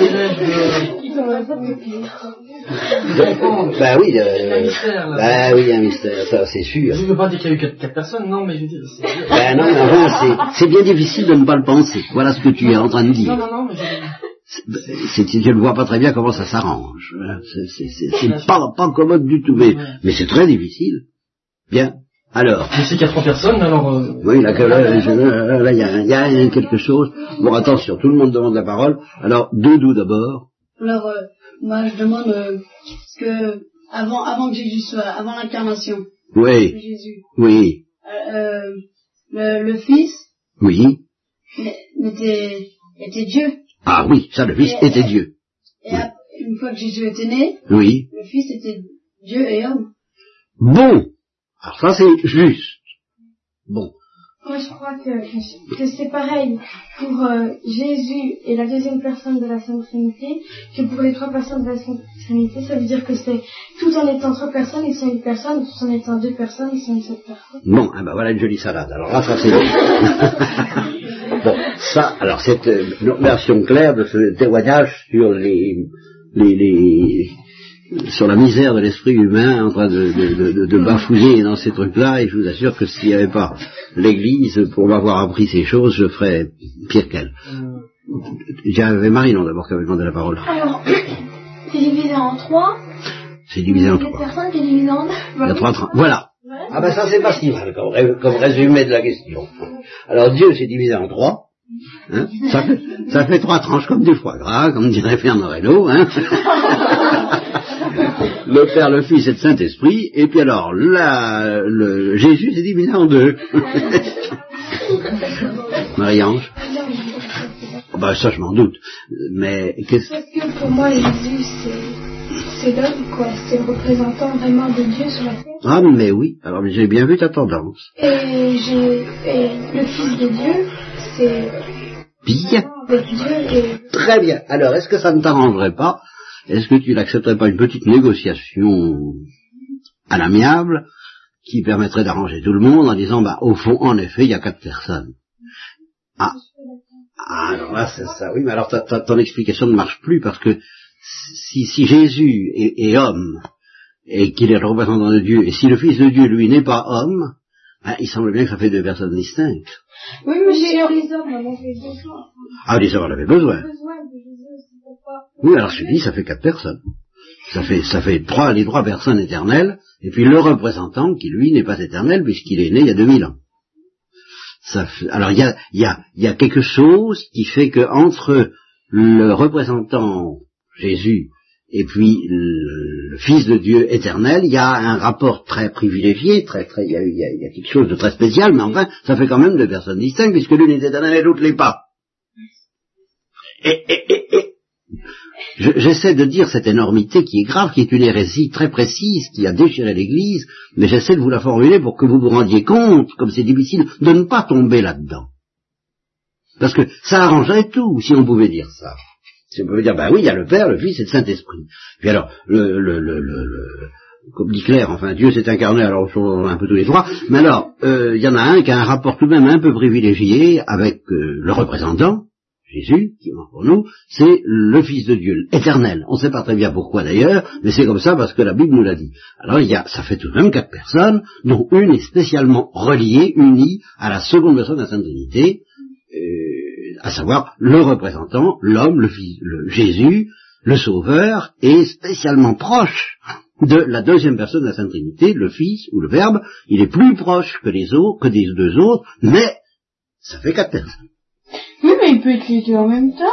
dirais-je, Bah oui, Il y a un euh, mystère, là. bah oui, il y a un mystère, ça c'est sûr. Je ne veux pas dire qu'il y a eu quatre, quatre personnes, non, mais je veux dire, c'est... Ben non, mais enfin, c'est- c'est bien difficile de ne pas le penser. Voilà ce que tu es en train de Non, dire. non, non, mais je... C'est- c'est- je ne vois pas très bien comment ça s'arrange. Hein. C'est- C'est c'est- c'est pas, pas commode du tout, mais, mais c'est très difficile. Bien. Alors, Je sais qu'il y a trois personnes, alors... Euh... oui, là, que là, je- là, là, il y a, il y a quelque chose. Bon, attention, tout le monde demande la parole. Alors, Doudou d'abord. Alors, euh, moi, je demande euh, que avant, avant que Jésus soit, avant l'incarnation de Oui, Jésus, oui, euh, euh, le, le Fils oui. était, était Dieu. Ah oui, ça, le Fils était Dieu. Et ap- une fois que Jésus était né, Oui. le Fils était Dieu et homme. Bon. Alors ça, c'est juste. Bon. Moi, je crois que, que c'est pareil pour euh, Jésus et la deuxième personne de la Sainte Trinité que pour les trois personnes de la Sainte Trinité. Ça veut dire que c'est tout en étant trois personnes, ils sont une personne, tout en étant deux personnes, ils sont une seule personne. Bon, ah ben voilà une jolie salade. Alors là, ça c'est bon. [laughs] bon, ça, alors c'est euh, une version claire de ce témoignage sur les, les, les sur la misère de l'esprit humain en train de, de, de, de bafouiller dans ces trucs-là. Et je vous assure que s'il n'y avait pas l'Église pour m'avoir appris ces choses, je ferais pire qu'elle. J'avais Marinon d'abord qui avait demandé la parole. Alors, [clears throat] c'est divisé en trois. C'est divisé en trois. personnes qui est divisé en deux. Il y a trois tra- Voilà. Ah ben ça c'est pas si mal comme, ré- comme résumé de la question. Alors Dieu s'est divisé en trois. Hein ça, fait, ça fait trois tranches comme du foie gras, comme dirait Fernand Reynaud. Hein [laughs] le Père, le Fils et le Saint-Esprit. Et puis alors, là, le, Jésus s'est divisé en deux. [laughs] Marie-Ange ben, Ça je m'en doute. Mais qu'est-ce... Parce que pour moi, Jésus, c'est, c'est l'homme, quoi. C'est le représentant vraiment de Dieu sur la terre. Ah mais oui, alors j'ai bien vu ta tendance. Et j'ai, le Fils de Dieu, c'est Bien. avec Dieu et Très bien. Alors, est-ce que ça ne t'arrangerait pas Est-ce que tu n'accepterais pas une petite négociation à l'amiable qui permettrait d'arranger tout le monde en disant, bah, au fond, en effet, il y a quatre personnes? Ah. Ah, alors là, c'est ça. Oui, mais alors ta- ta- ton explication ne marche plus parce que si, si Jésus est, est homme et qu'il est le représentant de Dieu, et si le Fils de Dieu, lui, n'est pas homme, hein, il semble bien que ça fait deux personnes distinctes. Oui, mais j'ai les hommes, on avait besoin. Ah, les hommes en avaient besoin. Oui, alors je dis, ça fait quatre personnes. Ça fait, ça fait trois, les trois personnes éternelles, et puis le représentant qui, lui, n'est pas éternel, puisqu'il est né il y a 2000 ans. Alors, il y a, y, y a quelque chose qui fait que entre le représentant Jésus et puis le, Fils de Dieu éternel, il y a un rapport très privilégié, très, très, il y a, quelque chose de très spécial, mais enfin, ça fait quand même deux personnes distinctes, puisque l'une est éternelle et l'autre l'est pas. J'essaie de dire cette énormité qui est grave, qui est une hérésie très précise, qui a déchiré l'Église, mais j'essaie de vous la formuler pour que vous vous rendiez compte, comme c'est difficile, de ne pas tomber là-dedans. Parce que ça arrangerait tout, si on pouvait dire ça. Si on pouvait dire, ben oui, il y a le Père, le Fils et le Saint-Esprit. Puis alors, le, le, le, le, comme dit Claire, enfin, Dieu s'est incarné, alors ils sont un peu tous les trois, mais alors, euh, il y en a un qui a un rapport tout de même un peu privilégié avec euh, le représentant, Jésus, qui est mort pour nous, c'est le Fils de Dieu, éternel. On ne sait pas très bien pourquoi d'ailleurs, mais c'est comme ça parce que la Bible nous l'a dit. Alors il y a, ça fait tout de même quatre personnes, dont une est spécialement reliée, unie à la seconde personne de la Sainte Trinité, euh, à savoir le représentant, l'homme, le Fils, le Jésus, le Sauveur, est spécialement proche de la deuxième personne de la Sainte Trinité, le Fils ou le Verbe. Il est plus proche que les autres, que des deux autres, mais ça fait quatre personnes. Il peut être les deux en même temps.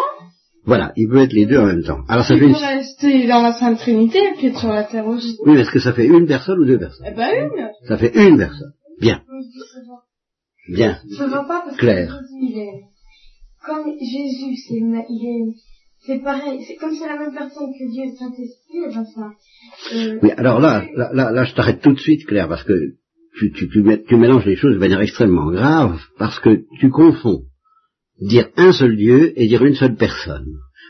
Voilà, il peut être les deux en même temps. Alors ça Il fait peut une... rester dans la Sainte Trinité et puis être sur la terre aussi. Oui, mais est-ce que ça fait une personne ou deux personnes Eh ben une. Ça fait une personne. Bien, bien. Ça va pas parce Claire. que Jésus, il est, comme Jésus, c'est, il est, c'est pareil, c'est comme c'est la même personne que Dieu et le Saint-Esprit, et ben ça, euh, Oui, alors là, là, là, là, je t'arrête tout de suite, Claire, parce que tu, tu, tu, tu mélanges les choses de manière extrêmement grave parce que tu confonds dire un seul Dieu et dire une seule personne.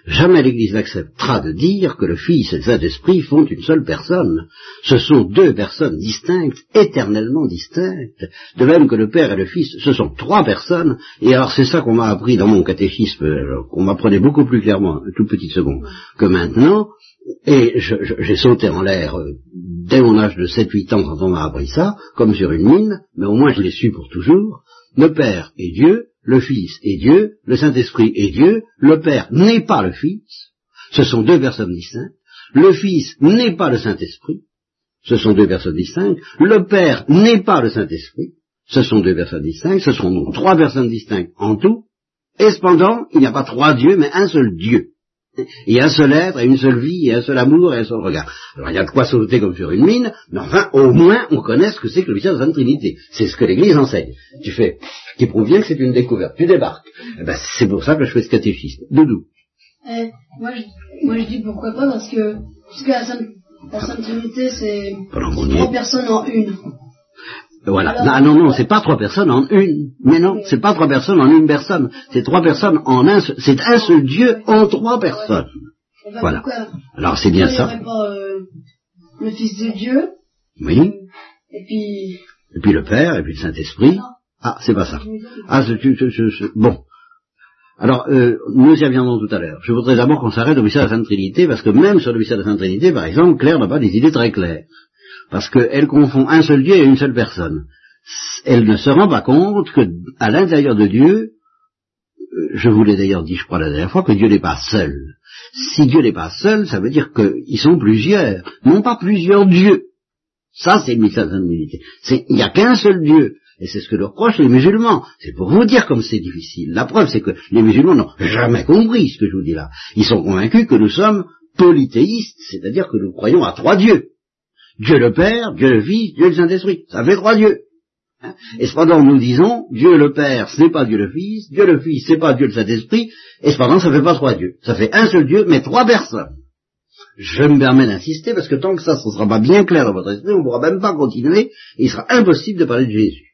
Jamais l'Église n'acceptera de dire que le Fils et le Saint-Esprit font une seule personne. Ce sont deux personnes distinctes, éternellement distinctes, de même que le Père et le Fils, ce sont trois personnes, et alors c'est ça qu'on m'a appris dans mon catéchisme, qu'on m'apprenait beaucoup plus clairement, une toute petite seconde, que maintenant, et j'ai sauté en l'air euh, dès mon âge de 7-8 ans quand on m'a appris ça, comme sur une mine, mais au moins je l'ai su pour toujours. Le Père est Dieu, le Fils est Dieu, le Saint-Esprit est Dieu, le Père n'est pas le Fils, ce sont deux personnes distinctes, le Fils n'est pas le Saint-Esprit, ce sont deux personnes distinctes, le Père n'est pas le Saint-Esprit, ce sont deux personnes distinctes, ce sont donc trois personnes distinctes en tout, et cependant, il n'y a pas trois dieux, mais un seul Dieu. Il y a un seul être, et une seule vie, et un seul amour, et un seul regard. Alors il y a de quoi sauter comme sur une mine, mais enfin, au moins, on connaît ce que c'est que le mystère de la Sainte Trinité. C'est ce que l'Église enseigne. Tu fais, qui prouve bien que c'est une découverte. Tu débarques. Eh ben, c'est pour ça que je fais ce catéchisme. Doudou. Eh, moi, je, moi je dis pourquoi pas parce que puisque la Sainte, la Sainte Trinité c'est y trois personnes en une. Voilà. Alors- non, non, non, c'est pas trois personnes en une. Mais non, c'est pas trois personnes en une personne. C'est trois personnes en un seul. C'est un seul Dieu en trois personnes. Voilà. Alors c'est bien ça. pas euh, le Fils de Dieu Oui. et puis Et puis le Père, et puis le Saint-Esprit. Ah, c'est pas ça. Ah, c'est- bon. Alors, euh, nous y reviendrons tout à l'heure. Je voudrais d'abord qu'on s'arrête au mystère de la Sainte Trinité, parce que même sur le mystère de la Sainte Trinité, par exemple, Claire n'a pas des idées très claires. Parce qu'elle confond un seul Dieu et une seule personne. Elle ne se rend pas compte que, à l'intérieur de Dieu, euh, je vous l'ai d'ailleurs dit, je crois, la dernière fois, que Dieu n'est pas seul. Si Dieu n'est pas seul, ça veut dire qu'ils sont plusieurs, non pas plusieurs dieux. Ça, c'est Sainte Trinité. C'est- Il n'y a qu'un seul Dieu. Et c'est ce que leur reprochent les musulmans. C'est pour vous dire comme c'est difficile. La preuve, c'est que les musulmans n'ont jamais compris ce que je vous dis là. Ils sont convaincus que nous sommes polythéistes, c'est-à-dire que nous croyons à trois dieux. Dieu le Père, Dieu le Fils, Dieu le Saint-Esprit. Ça fait trois dieux. Hein Et cependant, nous disons, Dieu le Père, ce n'est pas Dieu le Fils, Dieu le Fils, ce n'est pas Dieu le Saint-Esprit, et cependant, ça fait pas trois dieux. Ça fait un seul Dieu, mais trois personnes. Je me permets d'insister, parce que tant que ça, ne sera pas bien clair dans votre esprit, on ne pourra même pas continuer, et il sera impossible de parler de Jésus.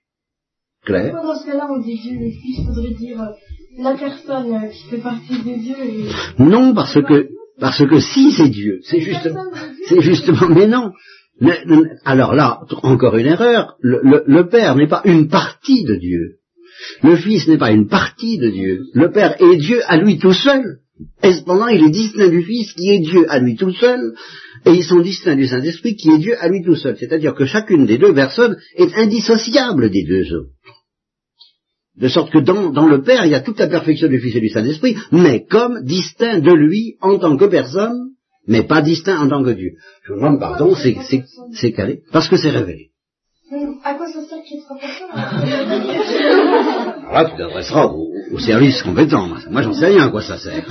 Clair dans ce cas-là on dit Dieu le Fils faudrait dire euh, la personne euh, qui fait partie de Dieu et Non, parce que, parce que si c'est Dieu, c'est justement, c'est justement, mais non. Alors là, encore une erreur, le, Père n'est pas une partie de Dieu. Le Fils n'est pas une partie de Dieu. Le Père est Dieu à lui tout seul. Et cependant, il est distinct du Fils qui est Dieu à lui tout seul, et ils sont distincts du Saint-Esprit qui est Dieu à lui tout seul. C'est-à-dire que chacune des deux personnes est indissociable des deux autres. De sorte que dans, dans le Père, il y a toute la perfection du Fils et du Saint-Esprit, mais comme distinct de lui en tant que personne, mais pas distinct en tant que Dieu. Je vous demande pardon, c'est, calé, parce que c'est révélé. Mais À quoi ça sert qu'il y ait trois personnes Alors là, tu t'adresseras au, au service compétent. Moi, j'en sais rien à quoi ça sert.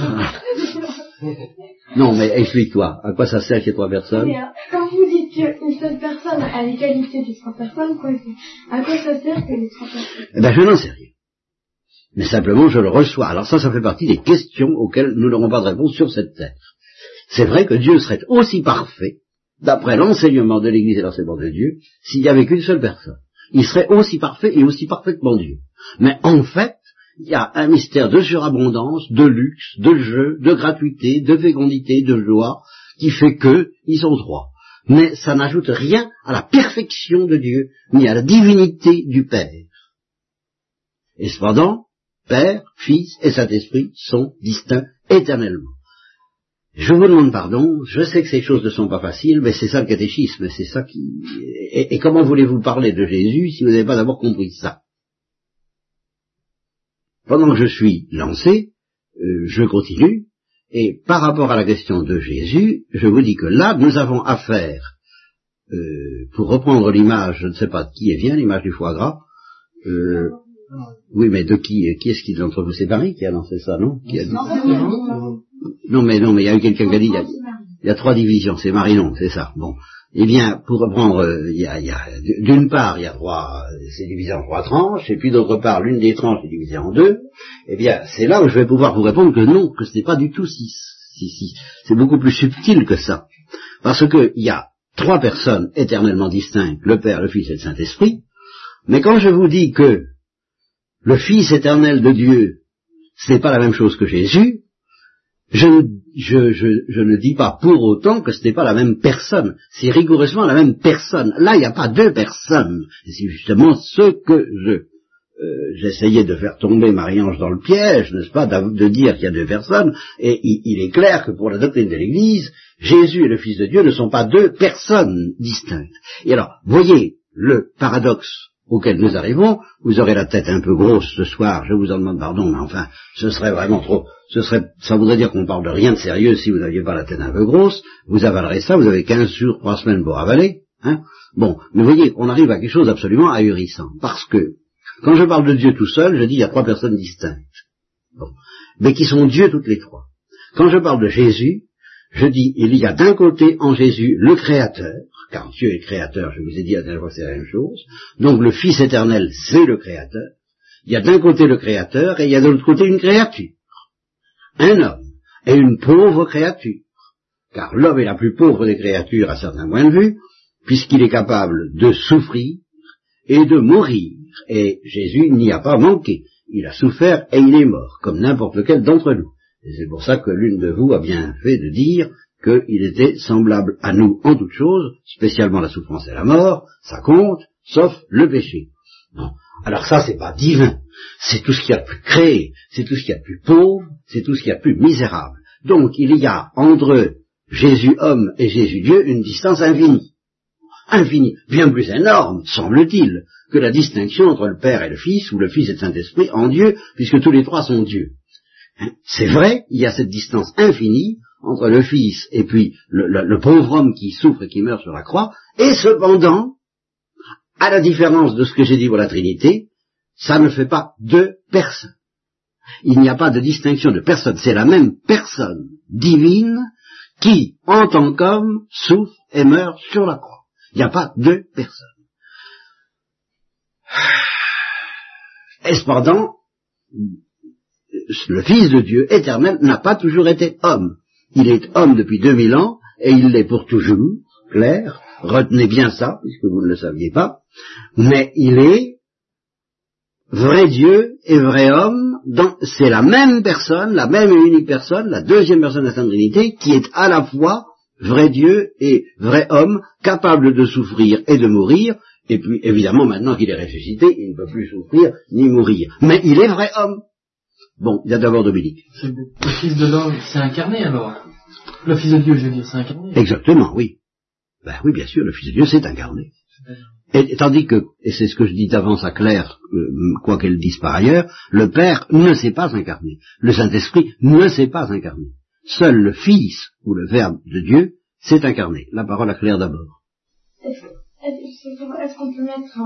Non, mais explique-toi, à quoi ça sert qu'il y ait trois personnes euh, Quand vous dites qu'une seule personne a les qualités des trois personnes, quoi, à quoi ça sert que les trois personnes Eh ben, je n'en sais rien. Mais simplement, je le reçois. Alors ça, ça fait partie des questions auxquelles nous n'aurons pas de réponse sur cette terre. C'est vrai que Dieu serait aussi parfait, d'après l'enseignement de l'Église et l'enseignement de Dieu, s'il n'y avait qu'une seule personne. Il serait aussi parfait et aussi parfaitement Dieu. Mais en fait, il y a un mystère de surabondance, de luxe, de jeu, de gratuité, de fécondité, de joie, qui fait que ils sont trois. Mais ça n'ajoute rien à la perfection de Dieu, ni à la divinité du Père. Et cependant, Père, Fils et Saint-Esprit sont distincts éternellement. Je vous demande pardon, je sais que ces choses ne sont pas faciles, mais c'est ça le catéchisme, c'est ça qui... Et, comment voulez-vous parler de Jésus si vous n'avez pas d'abord compris ça? Pendant que je suis lancé, euh, je continue, et par rapport à la question de Jésus, je vous dis que là, nous avons affaire, euh, pour reprendre l'image, je ne sais pas de qui elle vient, l'image du foie gras, euh, oui, mais de qui Qui est-ce qui d'entre vous? C'est Marie qui a lancé ça, non? Non, mais non, mais il y a eu quelqu'un qui a dit il y a, il y a trois divisions, c'est Marinon, c'est ça. Bon, eh bien, pour reprendre, euh, il y a, il y a- d'une part, il y a trois, c'est divisé en trois tranches, et puis d'autre part, l'une des tranches est divisée en deux. Eh bien, c'est là où je vais pouvoir vous répondre que non, que ce n'est pas du tout si, si, si. C'est beaucoup plus subtil que ça, parce que il y a trois personnes éternellement distinctes, le Père, le Fils et le Saint-Esprit. Mais quand je vous dis que le Fils éternel de Dieu, ce n'est pas la même chose que Jésus, je, ne dis pas pour autant que ce n'est pas la même personne. C'est rigoureusement la même personne. Là, il n'y a pas deux personnes. C'est justement ce que je euh, j'essayais de faire tomber Marie-Ange dans le piège, n'est-ce pas, de dire qu'il y a deux personnes, et il, est clair que pour la doctrine de l'Église, Jésus et le Fils de Dieu ne sont pas deux personnes distinctes. Et alors, voyez le paradoxe auquel nous arrivons, vous aurez la tête un peu grosse ce soir, je vous en demande pardon, mais enfin, ce serait vraiment trop, ce serait, ça voudrait dire qu'on parle de rien de sérieux si vous n'aviez pas la tête un peu grosse, vous avalerez ça, vous avez 15 jours, 3 semaines pour avaler, hein. Bon, mais voyez, on arrive à quelque chose d'absolument ahurissant, parce que, quand je parle de Dieu tout seul, je dis il y a trois personnes distinctes, mais qui sont Dieu toutes les trois. Quand je parle de Jésus, je dis il y a d'un côté en Jésus le Créateur, car Dieu est créateur, je vous ai dit à dernière fois c'est la même chose, donc le Fils éternel c'est le créateur, il y a d'un côté le créateur et il y a de l'autre côté une créature, un homme et une pauvre créature, car l'homme est la plus pauvre des créatures à certains points de vue, puisqu'il est capable de souffrir et de mourir, et Jésus n'y a pas manqué, il a souffert et il est mort, comme n'importe lequel d'entre nous. Et c'est pour ça que l'une de vous a bien fait de dire qu'il était semblable à nous en toutes choses, spécialement la souffrance et la mort, ça compte, sauf le péché. Alors ça, c'est pas divin. C'est tout ce qu'il y a de plus créé, c'est tout ce qu'il y a de plus pauvre, c'est tout ce qu'il y a de plus misérable. Donc il y a entre Jésus homme et Jésus Dieu une distance infinie. Infinie, bien plus énorme, semble-t-il, que la distinction entre le Père et le Fils, ou le Fils et le Saint-Esprit en Dieu, puisque tous les trois sont Dieu. Hein? C'est vrai, il y a cette distance infinie entre le Fils et puis le, pauvre homme qui souffre et qui meurt sur la croix, et cependant, à la différence de ce que j'ai dit pour la Trinité, ça ne fait pas deux personnes. Il n'y a pas de distinction de personne, c'est la même personne divine qui, en tant qu'homme, souffre et meurt sur la croix. Il n'y a pas deux personnes. Et cependant, le Fils de Dieu éternel n'a pas toujours été homme. Il est homme depuis 2000 ans, et il l'est pour toujours, clair, retenez bien ça, puisque vous ne le saviez pas, mais il est vrai Dieu et vrai homme, c'est la même personne, la même et unique personne, la deuxième personne de la Sainte Trinité, qui est à la fois vrai Dieu et vrai homme, capable de souffrir et de mourir, et puis évidemment maintenant qu'il est ressuscité, il ne peut plus souffrir ni mourir. Mais il est vrai homme. Bon, il y a d'abord Dominique. Le Fils de l'homme s'est incarné alors Le Fils de Dieu, je veux dire, s'est incarné Exactement, oui. Ben oui, bien sûr, le Fils de Dieu s'est incarné. Et, tandis que, et c'est ce que je dis d'avance à Claire, euh, quoi qu'elle dise par ailleurs, le Père ne s'est pas incarné. Le Saint-Esprit ne s'est pas incarné. Seul le Fils, ou le Verbe de Dieu, s'est incarné. La parole à Claire d'abord. Est-ce qu'on peut mettre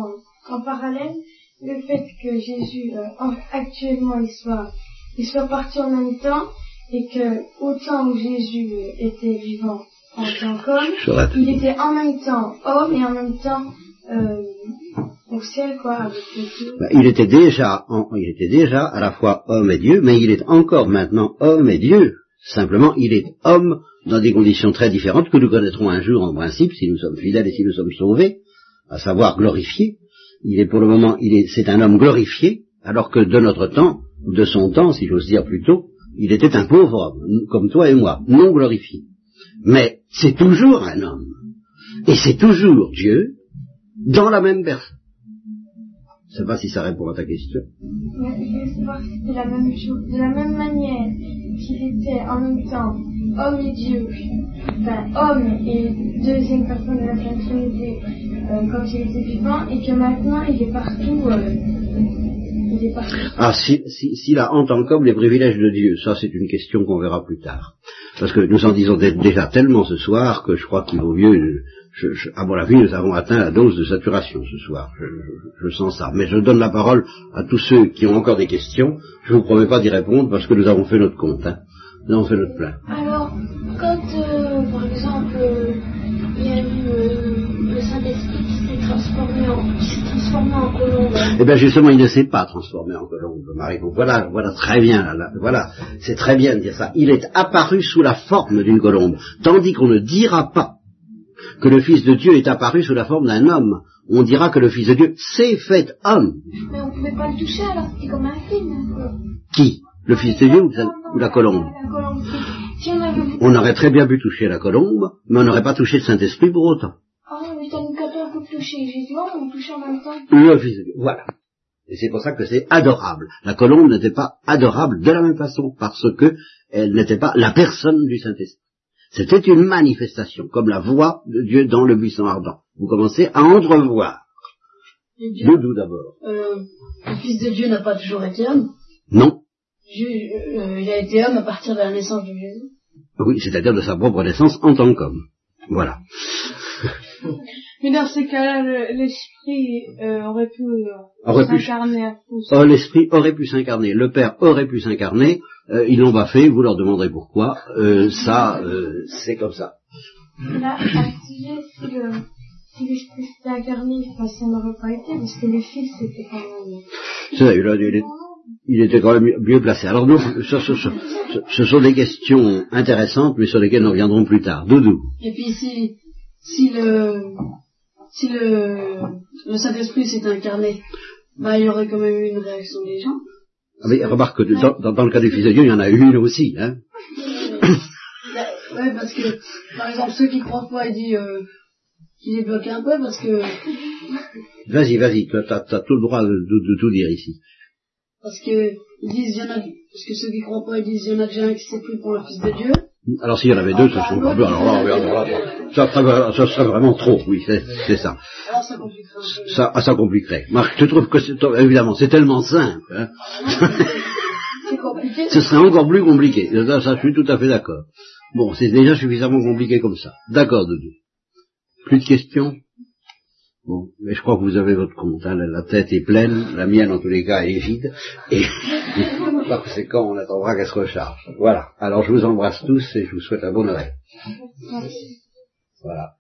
en parallèle le fait que Jésus euh, actuellement il soit, il soit parti en même temps et que autant où Jésus euh, était vivant en tant qu'homme, il était en même temps homme et en même temps euh, au ciel quoi avec. Bah, il était déjà, il était déjà à la fois homme et Dieu, mais il est encore maintenant homme et Dieu. Simplement, il est homme dans des conditions très différentes que nous connaîtrons un jour en principe si nous sommes fidèles et si nous sommes sauvés, à savoir glorifiés il est pour le moment, il est, c'est un homme glorifié, alors que de notre temps, de son temps, si j'ose dire plutôt, il était un pauvre homme, comme toi et moi, non glorifié. Mais c'est toujours un homme. Et c'est toujours Dieu dans la même personne. Je ne sais pas si ça répond à ta question. la même chose, de la même manière qu'il était en même temps homme et Dieu, enfin homme et deuxième personne de la Trinité quand il était vivant, et que maintenant il est partout. Euh, il est partout. Ah, s'il si, si a en tant qu'homme les privilèges de Dieu, ça c'est une question qu'on verra plus tard. Parce que nous en disons déjà tellement ce soir que je crois qu'il vaut mieux, je, je, à mon avis, nous avons atteint la dose de saturation ce soir. Je, je, sens ça. Mais je donne la parole à tous ceux qui ont encore des questions. Je ne vous promets pas d'y répondre parce que nous avons fait notre compte. Hein. Nous avons fait notre plein. Alors, quand, euh, par exemple, transformé en colombe. Eh bien, justement, il ne s'est pas transformé en colombe, Marie. voilà, voilà très bien. voilà, c'est très bien de dire ça. Il est apparu sous la forme d'une colombe, tandis qu'on ne dira pas que le Fils de Dieu est apparu sous la forme d'un homme. on dira que le Fils de Dieu s'est fait homme. Mais on pouvait pas le toucher alors c'était comme un film. Qui? Le Fils de Dieu ou la, ou la colombe? On aurait très bien pu toucher la colombe, mais on n'aurait pas touché le Saint-Esprit pour autant. Ah, mais t'as un peut toucher Jésus, on le touche en même temps. Le Fils de Dieu. Voilà. Et c'est pour ça que c'est adorable. La colombe n'était pas adorable de la même façon, parce que elle n'était pas la personne du Saint-Esprit. C'était une manifestation, comme la voix de Dieu dans le buisson ardent. Vous commencez à entrevoir. Dieu, Doudou d'abord. euh, le Fils de Dieu n'a pas toujours été homme. Non. Dieu, euh, il a été homme à partir de la naissance de Jésus. Oui, c'est-à-dire de sa propre naissance en tant qu'homme. Voilà. [laughs] Mais dans ces cas-là, le- l'esprit euh, aurait pu euh, Aurait pu- s'incarner à tous. Oh, l'Esprit aurait pu s'incarner, le Père aurait pu s'incarner, euh, ils l'ont pas fait, vous leur demanderez pourquoi, euh, ça, euh, c'est comme ça. Là, à ce sujet, si le, si l'esprit s'était incarné, enfin, ça n'aurait pas été, parce que le fils c'était quand même. C'est vrai, il, a- il est- il était quand même mieux placé. Alors nous, ce, ce- ce- ce sont des questions intéressantes, mais sur lesquelles nous reviendrons plus tard. Doudou. Et puis si, si le, si le, le Saint-Esprit s'est incarné, bah, il y aurait quand même eu une réaction des gens. Ah, mais remarque que dans, dans- dans le cas du Fils de Dieu, il y en a une aussi. Hein. [coughs] Ouais, parce que, par exemple, ceux qui croient pas, ils disent, euh, qu'il est bloqué un peu parce que, [laughs] Vas-y, vas-y, tu as, tout le droit de, de- de tout dire ici. parce que, ils disent, il y en a, parce que ceux qui croient pas, ils disent, il y en a j'ai un qui s'est pris pour le Fils de Dieu. Alors s'il y en avait deux, ça serait encore plus. Alors là, alors là, ça serait, ça serait vraiment trop, oui, c'est ça. Alors ça compliquerait peu. Ça, ah, ça compliquerait. Marc, tu trouves que c'est, évidemment, c'est tellement simple. Hein. C'est [laughs] compliqué. Ce serait encore plus compliqué. Ça, ça, je suis tout à fait d'accord. Bon, c'est déjà suffisamment compliqué comme ça. D'accord, Doudou. Plus de questions? Bon, mais je crois que vous avez votre compte. Hein. La, tête est pleine, la mienne en tous les cas elle est vide. Et [laughs] par conséquent, on attendra qu'elle se recharge. Voilà. Alors je vous embrasse tous et je vous souhaite un bon Noël. Voilà.